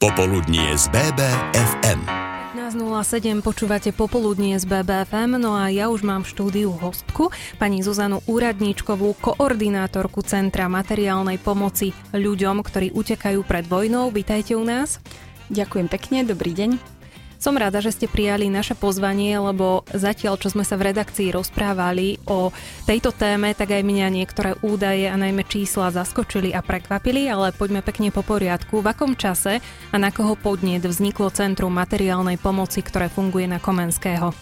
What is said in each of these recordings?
Popoludnie z BBFM. 15.07 počúvate popoludnie z BBFM, no a ja už mám v štúdiu hostku, pani Zuzanu Úradníčkovú, koordinátorku Centra materiálnej pomoci ľuďom, ktorí utekajú pred vojnou. Vítajte u nás. Ďakujem pekne, dobrý deň. Som rada, že ste prijali naše pozvanie, lebo zatiaľ, čo sme sa v redakcii rozprávali o tejto téme, tak aj mňa niektoré údaje a najmä čísla zaskočili a prekvapili, ale poďme pekne po poriadku. V akom čase a na koho podnet vzniklo Centrum materiálnej pomoci, ktoré funguje na Komenského?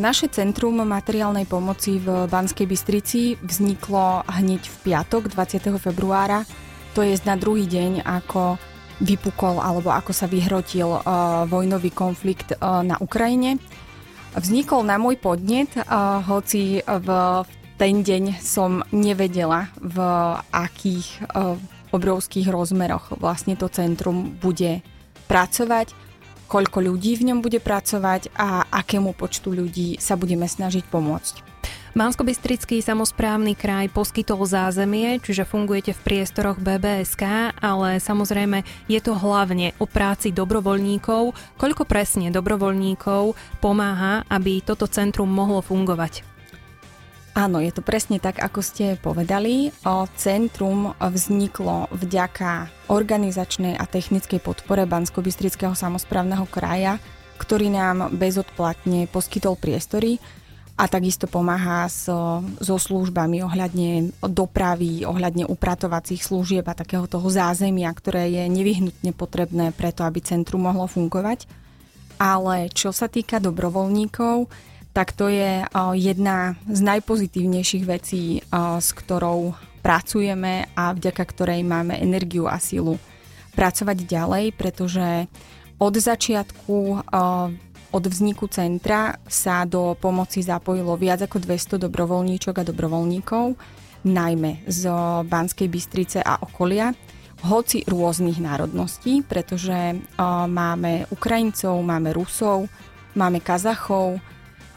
Naše Centrum materiálnej pomoci v Banskej Bystrici vzniklo hneď v piatok 20. februára, to je na druhý deň, ako vypukol alebo ako sa vyhrotil uh, vojnový konflikt uh, na Ukrajine. Vznikol na môj podnet, uh, hoci v ten deň som nevedela, v akých obrovských rozmeroch vlastne to centrum bude pracovať, koľko ľudí v ňom bude pracovať a akému počtu ľudí sa budeme snažiť pomôcť bansko samozprávny kraj poskytol zázemie, čiže fungujete v priestoroch BBSK, ale samozrejme je to hlavne o práci dobrovoľníkov. Koľko presne dobrovoľníkov pomáha, aby toto centrum mohlo fungovať? Áno, je to presne tak, ako ste povedali. Centrum vzniklo vďaka organizačnej a technickej podpore bansko samozprávneho kraja, ktorý nám bezodplatne poskytol priestory a takisto pomáha so, so službami ohľadne dopravy, ohľadne upratovacích služieb a takého toho zázemia, ktoré je nevyhnutne potrebné preto, aby centrum mohlo fungovať. Ale čo sa týka dobrovoľníkov, tak to je jedna z najpozitívnejších vecí, s ktorou pracujeme a vďaka ktorej máme energiu a silu pracovať ďalej, pretože od začiatku od vzniku centra sa do pomoci zapojilo viac ako 200 dobrovoľníčok a dobrovoľníkov, najmä z Banskej Bystrice a okolia, hoci rôznych národností, pretože máme Ukrajincov, máme Rusov, máme Kazachov,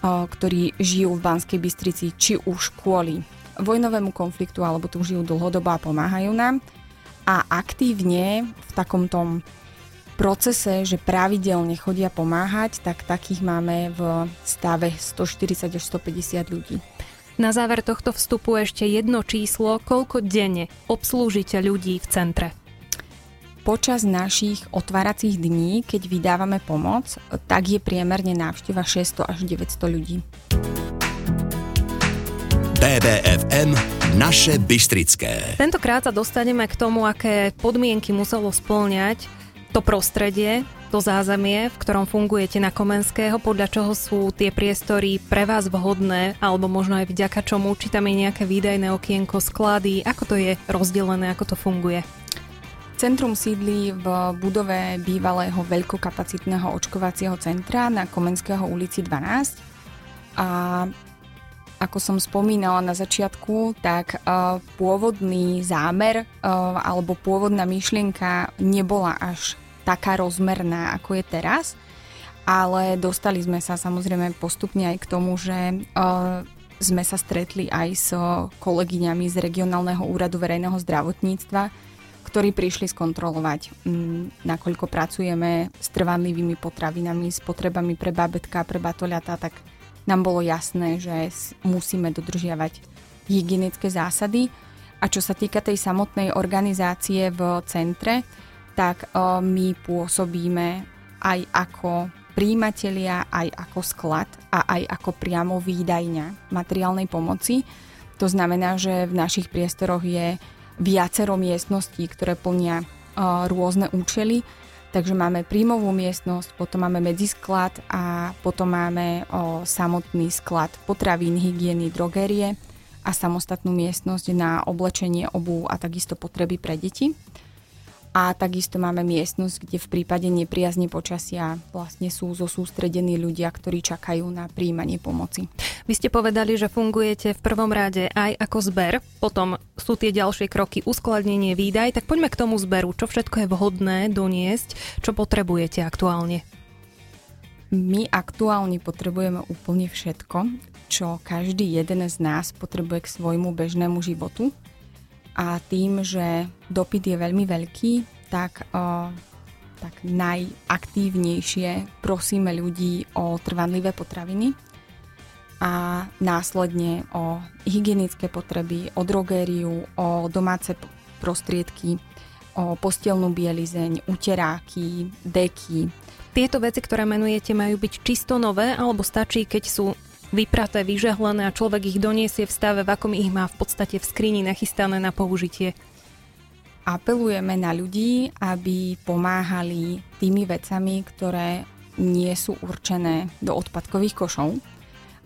ktorí žijú v Banskej Bystrici či už kvôli vojnovému konfliktu, alebo tu žijú dlhodobo a pomáhajú nám. A aktívne v takom tom procese, že pravidelne chodia pomáhať, tak takých máme v stave 140 až 150 ľudí. Na záver tohto vstupu ešte jedno číslo, koľko denne obslúžite ľudí v centre? Počas našich otváracích dní, keď vydávame pomoc, tak je priemerne návšteva 600 až 900 ľudí. BBFM Naše Bystrické. Tentokrát sa dostaneme k tomu, aké podmienky muselo splňať to prostredie, to zázemie, v ktorom fungujete na Komenského, podľa čoho sú tie priestory pre vás vhodné, alebo možno aj vďaka čomu, či tam je nejaké výdajné okienko, sklady, ako to je rozdelené, ako to funguje? Centrum sídlí v budove bývalého veľkokapacitného očkovacieho centra na Komenského ulici 12 a ako som spomínala na začiatku, tak uh, pôvodný zámer uh, alebo pôvodná myšlienka nebola až taká rozmerná, ako je teraz, ale dostali sme sa samozrejme postupne aj k tomu, že uh, sme sa stretli aj s kolegyňami z regionálneho úradu verejného zdravotníctva, ktorí prišli skontrolovať, um, nakoľko pracujeme s trvanlivými potravinami, s potrebami pre babetka, pre batoľata, tak nám bolo jasné, že musíme dodržiavať hygienické zásady. A čo sa týka tej samotnej organizácie v centre, tak my pôsobíme aj ako príjimatelia, aj ako sklad a aj ako priamo výdajňa materiálnej pomoci. To znamená, že v našich priestoroch je viacero miestností, ktoré plnia rôzne účely Takže máme príjmovú miestnosť, potom máme medzisklad a potom máme o, samotný sklad potravín, hygieny, drogérie a samostatnú miestnosť na oblečenie, obu a takisto potreby pre deti. A takisto máme miestnosť, kde v prípade nepriazne počasia vlastne sú zo sústredení ľudia, ktorí čakajú na príjmanie pomoci. Vy ste povedali, že fungujete v prvom rade aj ako zber, potom sú tie ďalšie kroky uskladnenie výdaj, tak poďme k tomu zberu. Čo všetko je vhodné doniesť, čo potrebujete aktuálne? My aktuálne potrebujeme úplne všetko, čo každý jeden z nás potrebuje k svojmu bežnému životu a tým, že dopyt je veľmi veľký, tak uh, tak najaktívnejšie prosíme ľudí o trvanlivé potraviny a následne o hygienické potreby, o drogériu, o domáce prostriedky, o postielnú bielizeň, uteráky, deky. Tieto veci, ktoré menujete, majú byť čisto nové, alebo stačí, keď sú vypraté, vyžehlené a človek ich doniesie v stave, v akom ich má v podstate v skrini nachystané na použitie? apelujeme na ľudí, aby pomáhali tými vecami, ktoré nie sú určené do odpadkových košov,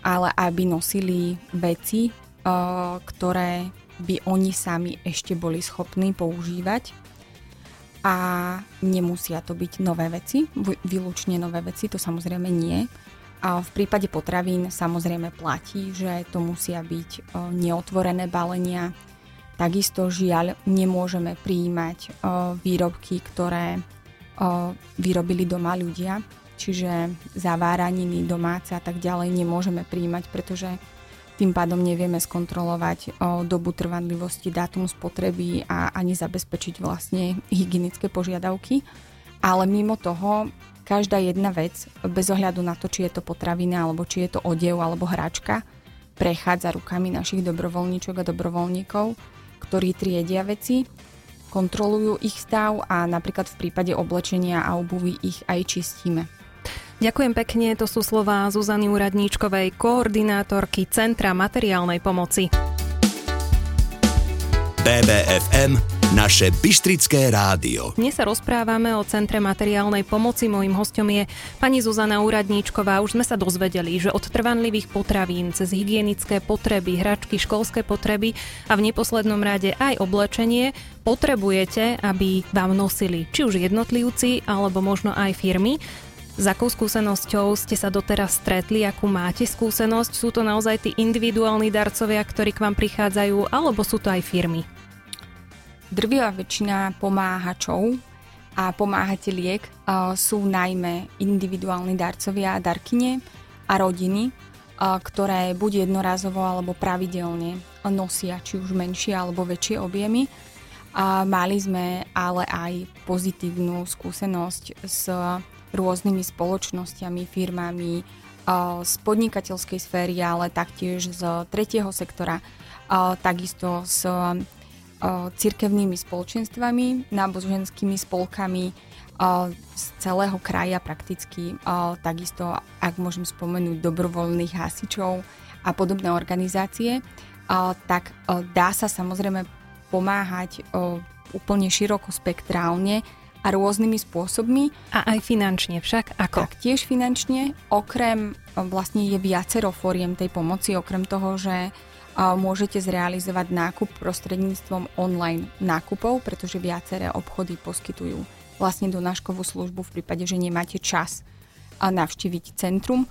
ale aby nosili veci, eh, ktoré by oni sami ešte boli schopní používať a nemusia to byť nové veci, vylúčne nové veci, to samozrejme nie. A v prípade potravín samozrejme platí, že to musia byť eh, neotvorené balenia, Takisto žiaľ nemôžeme prijímať výrobky, ktoré vyrobili doma ľudia, čiže zaváraniny domáce a tak ďalej nemôžeme prijímať, pretože tým pádom nevieme skontrolovať dobu trvanlivosti, dátum spotreby a ani zabezpečiť vlastne hygienické požiadavky. Ale mimo toho, každá jedna vec, bez ohľadu na to, či je to potravina, alebo či je to odev alebo hračka, prechádza rukami našich dobrovoľníčok a dobrovoľníkov ktorí triedia veci, kontrolujú ich stav a napríklad v prípade oblečenia a obuvy ich aj čistíme. Ďakujem pekne, to sú slová Zuzany Úradníčkovej, koordinátorky Centra materiálnej pomoci. BBFM naše Bystrické rádio. Dnes sa rozprávame o Centre materiálnej pomoci. Mojím hostom je pani Zuzana Úradníčková. Už sme sa dozvedeli, že od trvanlivých potravín cez hygienické potreby, hračky, školské potreby a v neposlednom rade aj oblečenie potrebujete, aby vám nosili či už jednotlivci alebo možno aj firmy. S akou skúsenosťou ste sa doteraz stretli, akú máte skúsenosť? Sú to naozaj tí individuálni darcovia, ktorí k vám prichádzajú, alebo sú to aj firmy? Drvivá väčšina pomáhačov a pomáhateliek sú najmä individuálni darcovia a darkyne a rodiny, ktoré buď jednorazovo alebo pravidelne nosia či už menšie alebo väčšie objemy. Mali sme ale aj pozitívnu skúsenosť s rôznymi spoločnosťami, firmami z podnikateľskej sféry, ale taktiež z tretieho sektora, takisto s cirkevnými spoločenstvami, náboženskými spolkami z celého kraja prakticky, takisto, ak môžem spomenúť, dobrovoľných hasičov a podobné organizácie, tak dá sa samozrejme pomáhať úplne široko spektrálne a rôznymi spôsobmi. A aj finančne však? Ako? Tak, tiež finančne. Okrem, vlastne je viacero fóriem tej pomoci, okrem toho, že môžete zrealizovať nákup prostredníctvom online nákupov, pretože viaceré obchody poskytujú vlastne donáškovú službu v prípade, že nemáte čas navštíviť centrum.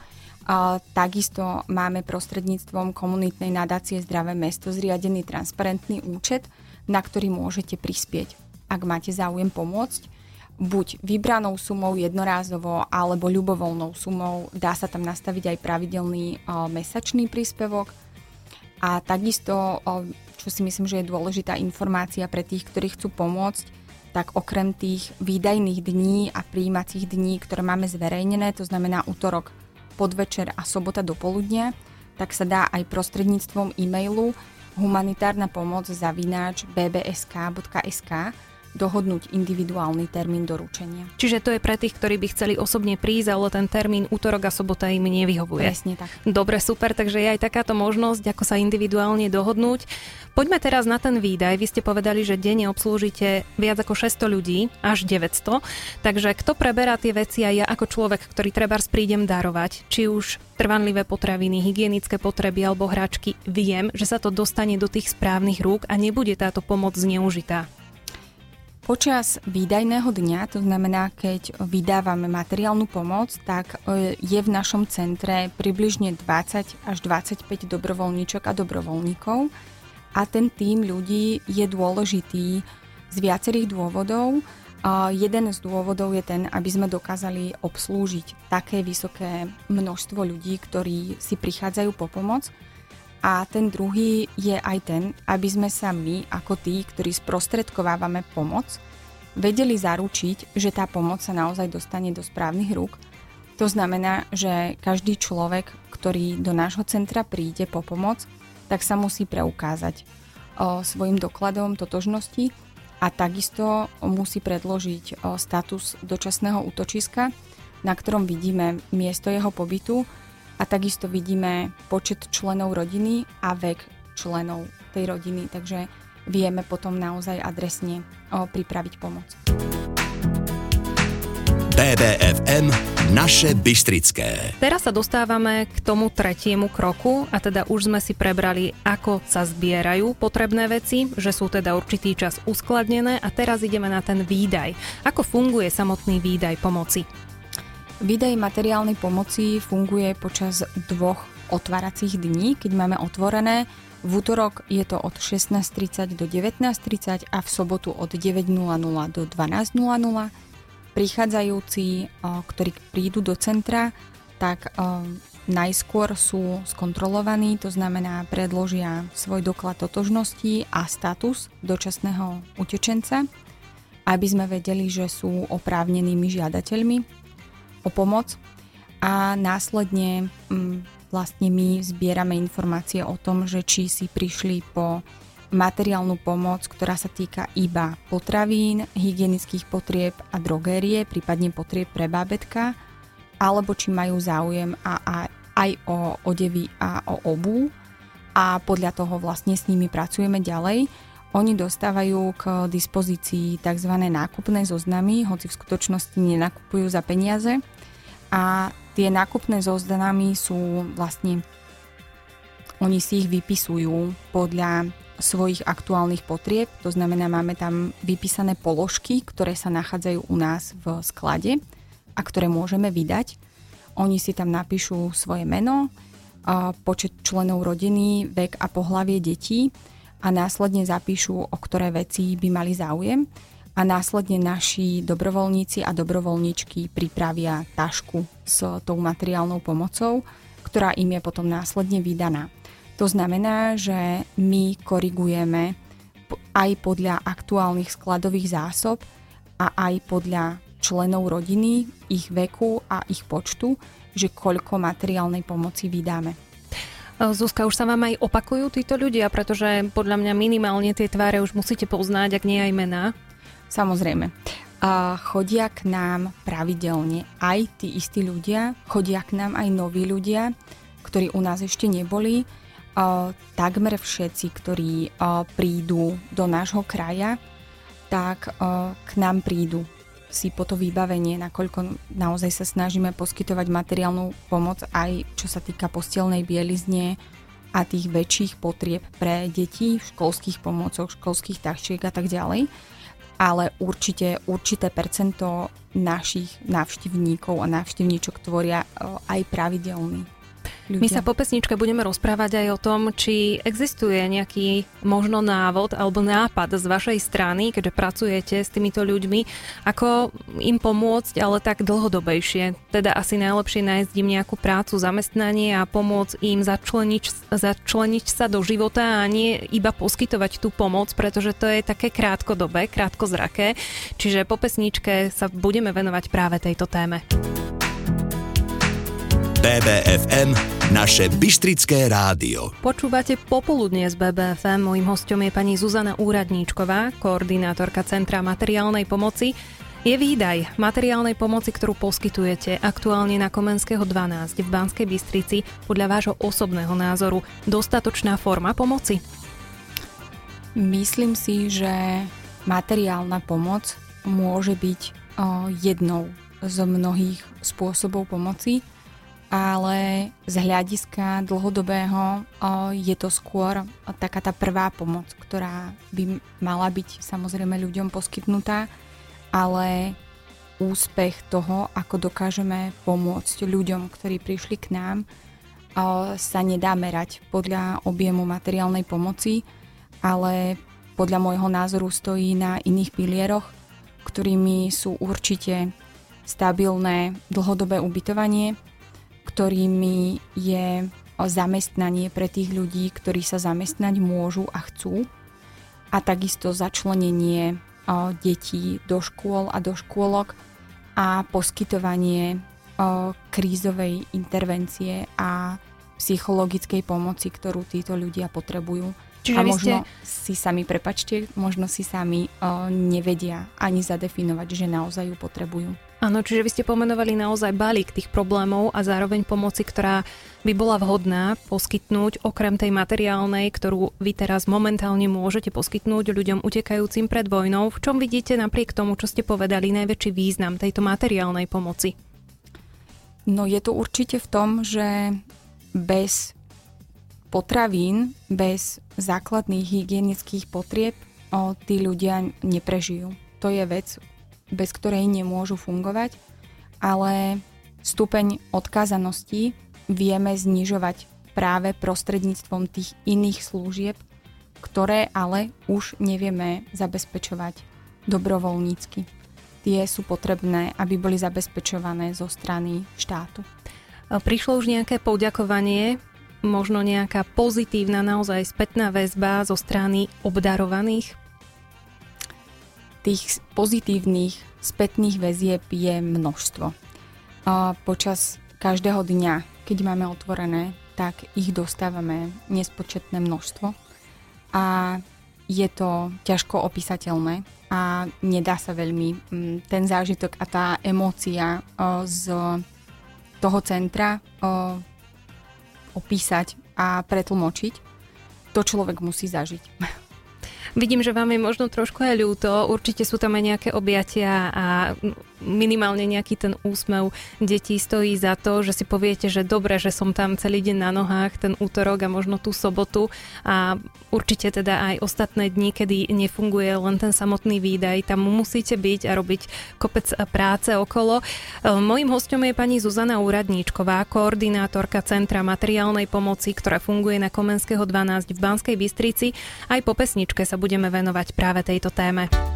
Takisto máme prostredníctvom komunitnej nadácie Zdravé mesto zriadený transparentný účet, na ktorý môžete prispieť, ak máte záujem pomôcť buď vybranou sumou jednorázovo alebo ľubovoľnou sumou. Dá sa tam nastaviť aj pravidelný mesačný príspevok a takisto, čo si myslím, že je dôležitá informácia pre tých, ktorí chcú pomôcť, tak okrem tých výdajných dní a príjímacích dní, ktoré máme zverejnené, to znamená útorok, podvečer a sobota do poludnia, tak sa dá aj prostredníctvom e-mailu humanitárna pomoc zavináč bbsk.sk dohodnúť individuálny termín doručenia. Čiže to je pre tých, ktorí by chceli osobne prísť, ale ten termín útorok a sobota im nevyhovuje. Presne tak. Dobre, super, takže je aj takáto možnosť, ako sa individuálne dohodnúť. Poďme teraz na ten výdaj. Vy ste povedali, že denne obslúžite viac ako 600 ľudí, až 900. Takže kto preberá tie veci a ja ako človek, ktorý treba prídem darovať, či už trvanlivé potraviny, hygienické potreby alebo hračky, viem, že sa to dostane do tých správnych rúk a nebude táto pomoc zneužitá. Počas výdajného dňa, to znamená, keď vydávame materiálnu pomoc, tak e, je v našom centre približne 20 až 25 dobrovoľníčok a dobrovoľníkov a ten tým ľudí je dôležitý z viacerých dôvodov. jeden z dôvodov je ten, aby sme dokázali obslúžiť také vysoké množstvo ľudí, ktorí si prichádzajú po pomoc a ten druhý je aj ten, aby sme sa my, ako tí, ktorí sprostredkovávame pomoc, vedeli zaručiť, že tá pomoc sa naozaj dostane do správnych rúk. To znamená, že každý človek, ktorý do nášho centra príde po pomoc, tak sa musí preukázať o, svojim dokladom totožnosti a takisto musí predložiť o, status dočasného útočiska, na ktorom vidíme miesto jeho pobytu a takisto vidíme počet členov rodiny a vek členov tej rodiny. Takže vieme potom naozaj adresne pripraviť pomoc. BBFM Naše Bystrické. Teraz sa dostávame k tomu tretiemu kroku a teda už sme si prebrali, ako sa zbierajú potrebné veci, že sú teda určitý čas uskladnené a teraz ideme na ten výdaj. Ako funguje samotný výdaj pomoci? Výdaj materiálnej pomoci funguje počas dvoch otváracích dní, keď máme otvorené v útorok je to od 16.30 do 19.30 a v sobotu od 9.00 do 12.00. Prichádzajúci, ktorí prídu do centra, tak najskôr sú skontrolovaní, to znamená predložia svoj doklad totožnosti a status dočasného utečenca, aby sme vedeli, že sú oprávnenými žiadateľmi o pomoc a následne vlastne my zbierame informácie o tom, že či si prišli po materiálnu pomoc, ktorá sa týka iba potravín, hygienických potrieb a drogérie, prípadne potrieb pre bábetka, alebo či majú záujem a, a, aj o odevy a o obu a podľa toho vlastne s nimi pracujeme ďalej. Oni dostávajú k dispozícii tzv. nákupné zoznamy, hoci v skutočnosti nenakupujú za peniaze a Tie nákupné zoznamy sú vlastne, oni si ich vypisujú podľa svojich aktuálnych potrieb, to znamená, máme tam vypísané položky, ktoré sa nachádzajú u nás v sklade a ktoré môžeme vydať. Oni si tam napíšu svoje meno, počet členov rodiny, vek a pohlavie detí a následne zapíšu, o ktoré veci by mali záujem a následne naši dobrovoľníci a dobrovoľníčky pripravia tašku s tou materiálnou pomocou, ktorá im je potom následne vydaná. To znamená, že my korigujeme aj podľa aktuálnych skladových zásob a aj podľa členov rodiny, ich veku a ich počtu, že koľko materiálnej pomoci vydáme. Zuzka, už sa vám aj opakujú títo ľudia, pretože podľa mňa minimálne tie tváre už musíte poznať, ak nie aj mená. Samozrejme. A chodia k nám pravidelne aj tí istí ľudia, chodia k nám aj noví ľudia, ktorí u nás ešte neboli. A takmer všetci, ktorí a, prídu do nášho kraja, tak k nám prídu si po to vybavenie, nakoľko naozaj sa snažíme poskytovať materiálnu pomoc aj čo sa týka postelnej bielizne a tých väčších potrieb pre deti, školských pomococh, školských tašiek a tak ďalej. Ale určite určité percento našich návštevníkov a návštevníčok tvoria e, aj pravidelní ľudia. My sa po pesničke budeme rozprávať aj o tom, či existuje nejaký možno návod alebo nápad z vašej strany, keďže pracujete s týmito ľuďmi, ako im pomôcť, ale tak dlhodobejšie. Teda asi najlepšie nájsť im nejakú prácu, zamestnanie a pomôcť im začleniť, začleniť sa do života a nie iba poskytovať tú pomoc, pretože to je také krátkodobé, krátkozraké. Čiže po pesničke sa budeme venovať práve tejto téme. BBFM, naše Bystrické rádio. Počúvate popoludne z BBFM. Mojím hostom je pani Zuzana Úradníčková, koordinátorka Centra materiálnej pomoci. Je výdaj materiálnej pomoci, ktorú poskytujete aktuálne na Komenského 12 v Banskej Bystrici podľa vášho osobného názoru dostatočná forma pomoci? Myslím si, že materiálna pomoc môže byť jednou z mnohých spôsobov pomoci ale z hľadiska dlhodobého je to skôr taká tá prvá pomoc, ktorá by mala byť samozrejme ľuďom poskytnutá, ale úspech toho, ako dokážeme pomôcť ľuďom, ktorí prišli k nám, sa nedá merať podľa objemu materiálnej pomoci, ale podľa môjho názoru stojí na iných pilieroch, ktorými sú určite stabilné dlhodobé ubytovanie, ktorými je zamestnanie pre tých ľudí, ktorí sa zamestnať môžu a chcú a takisto začlenenie detí do škôl a do škôlok a poskytovanie krízovej intervencie a psychologickej pomoci, ktorú títo ľudia potrebujú. Čiže a možno ste... si sami, prepačte, možno si sami uh, nevedia ani zadefinovať, že naozaj ju potrebujú. Áno, čiže vy ste pomenovali naozaj balík tých problémov a zároveň pomoci, ktorá by bola vhodná poskytnúť okrem tej materiálnej, ktorú vy teraz momentálne môžete poskytnúť ľuďom utekajúcim pred vojnou. V čom vidíte napriek tomu, čo ste povedali, najväčší význam tejto materiálnej pomoci? No je to určite v tom, že bez potravín, bez základných hygienických potrieb o, tí ľudia neprežijú. To je vec, bez ktorej nemôžu fungovať, ale stupeň odkázanosti vieme znižovať práve prostredníctvom tých iných služieb, ktoré ale už nevieme zabezpečovať dobrovoľnícky. Tie sú potrebné, aby boli zabezpečované zo strany štátu. Prišlo už nejaké poďakovanie, možno nejaká pozitívna naozaj spätná väzba zo strany obdarovaných? Tých pozitívnych spätných väzieb je množstvo. Počas každého dňa, keď máme otvorené, tak ich dostávame nespočetné množstvo. A je to ťažko opísateľné a nedá sa veľmi mm, ten zážitok a tá emócia z toho centra o, opísať a pretlmočiť, to človek musí zažiť. Vidím, že vám je možno trošku aj ľúto, určite sú tam aj nejaké objatia a minimálne nejaký ten úsmev detí stojí za to, že si poviete, že dobre, že som tam celý deň na nohách ten útorok a možno tú sobotu a určite teda aj ostatné dni, kedy nefunguje len ten samotný výdaj, tam musíte byť a robiť kopec práce okolo. E, mojím hostom je pani Zuzana Úradníčková, koordinátorka Centra materiálnej pomoci, ktorá funguje na Komenského 12 v Banskej Bystrici. Aj po pesničke sa budeme venovať práve tejto téme.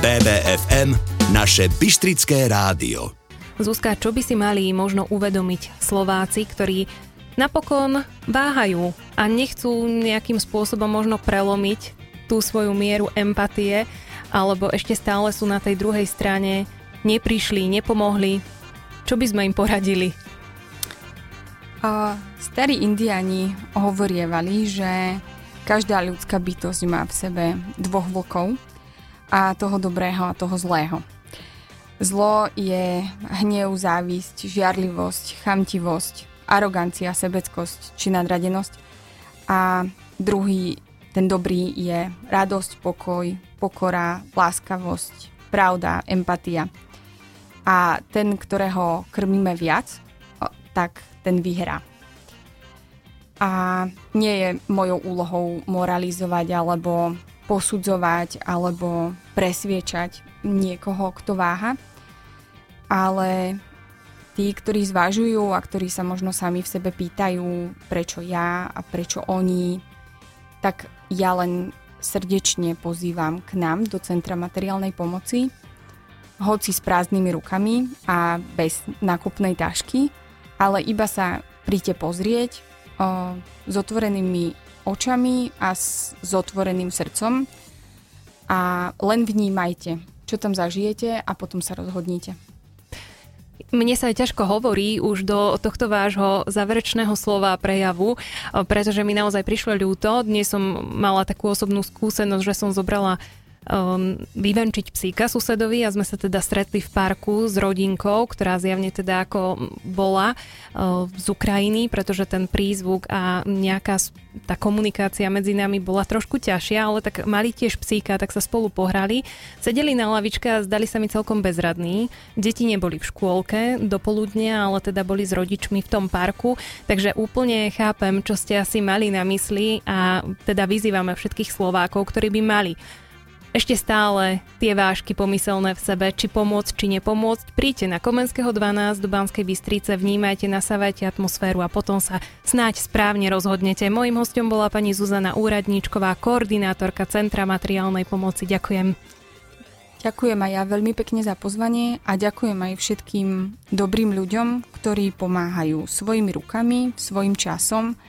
BBFM, naše Bystrické rádio. Zuzka, čo by si mali možno uvedomiť Slováci, ktorí napokon váhajú a nechcú nejakým spôsobom možno prelomiť tú svoju mieru empatie, alebo ešte stále sú na tej druhej strane, neprišli, nepomohli. Čo by sme im poradili? Uh, starí indiani hovorievali, že každá ľudská bytosť má v sebe dvoch vlkov a toho dobrého a toho zlého. Zlo je hnev, závisť, žiarlivosť, chamtivosť, arogancia, sebeckosť či nadradenosť. A druhý, ten dobrý, je radosť, pokoj, pokora, láskavosť, pravda, empatia. A ten, ktorého krmíme viac, tak ten vyhrá. A nie je mojou úlohou moralizovať alebo posudzovať alebo presviečať niekoho, kto váha. Ale tí, ktorí zvažujú a ktorí sa možno sami v sebe pýtajú, prečo ja a prečo oni, tak ja len srdečne pozývam k nám do Centra materiálnej pomoci, hoci s prázdnymi rukami a bez nákupnej tašky, ale iba sa príďte pozrieť o, s otvorenými očami a s, s otvoreným srdcom a len vnímajte, čo tam zažijete a potom sa rozhodnite. Mne sa ťažko hovorí už do tohto vášho záverečného slova prejavu, pretože mi naozaj prišlo ľúto. Dnes som mala takú osobnú skúsenosť, že som zobrala um, vyvenčiť psíka susedovi a sme sa teda stretli v parku s rodinkou, ktorá zjavne teda ako bola uh, z Ukrajiny, pretože ten prízvuk a nejaká tá komunikácia medzi nami bola trošku ťažšia, ale tak mali tiež psíka, tak sa spolu pohrali. Sedeli na lavičke a zdali sa mi celkom bezradní. Deti neboli v škôlke do poludnia, ale teda boli s rodičmi v tom parku, takže úplne chápem, čo ste asi mali na mysli a teda vyzývame všetkých Slovákov, ktorí by mali ešte stále tie vážky pomyselné v sebe, či pomôcť, či nepomôcť, príďte na Komenského 12 do Banskej Bystrice, vnímajte, nasávajte atmosféru a potom sa snáď správne rozhodnete. Mojím hostom bola pani Zuzana Úradníčková, koordinátorka Centra materiálnej pomoci. Ďakujem. Ďakujem aj ja veľmi pekne za pozvanie a ďakujem aj všetkým dobrým ľuďom, ktorí pomáhajú svojimi rukami, svojim časom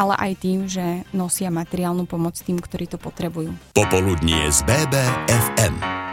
ale aj tým, že nosia materiálnu pomoc tým, ktorí to potrebujú. Popoludnie z BBFM.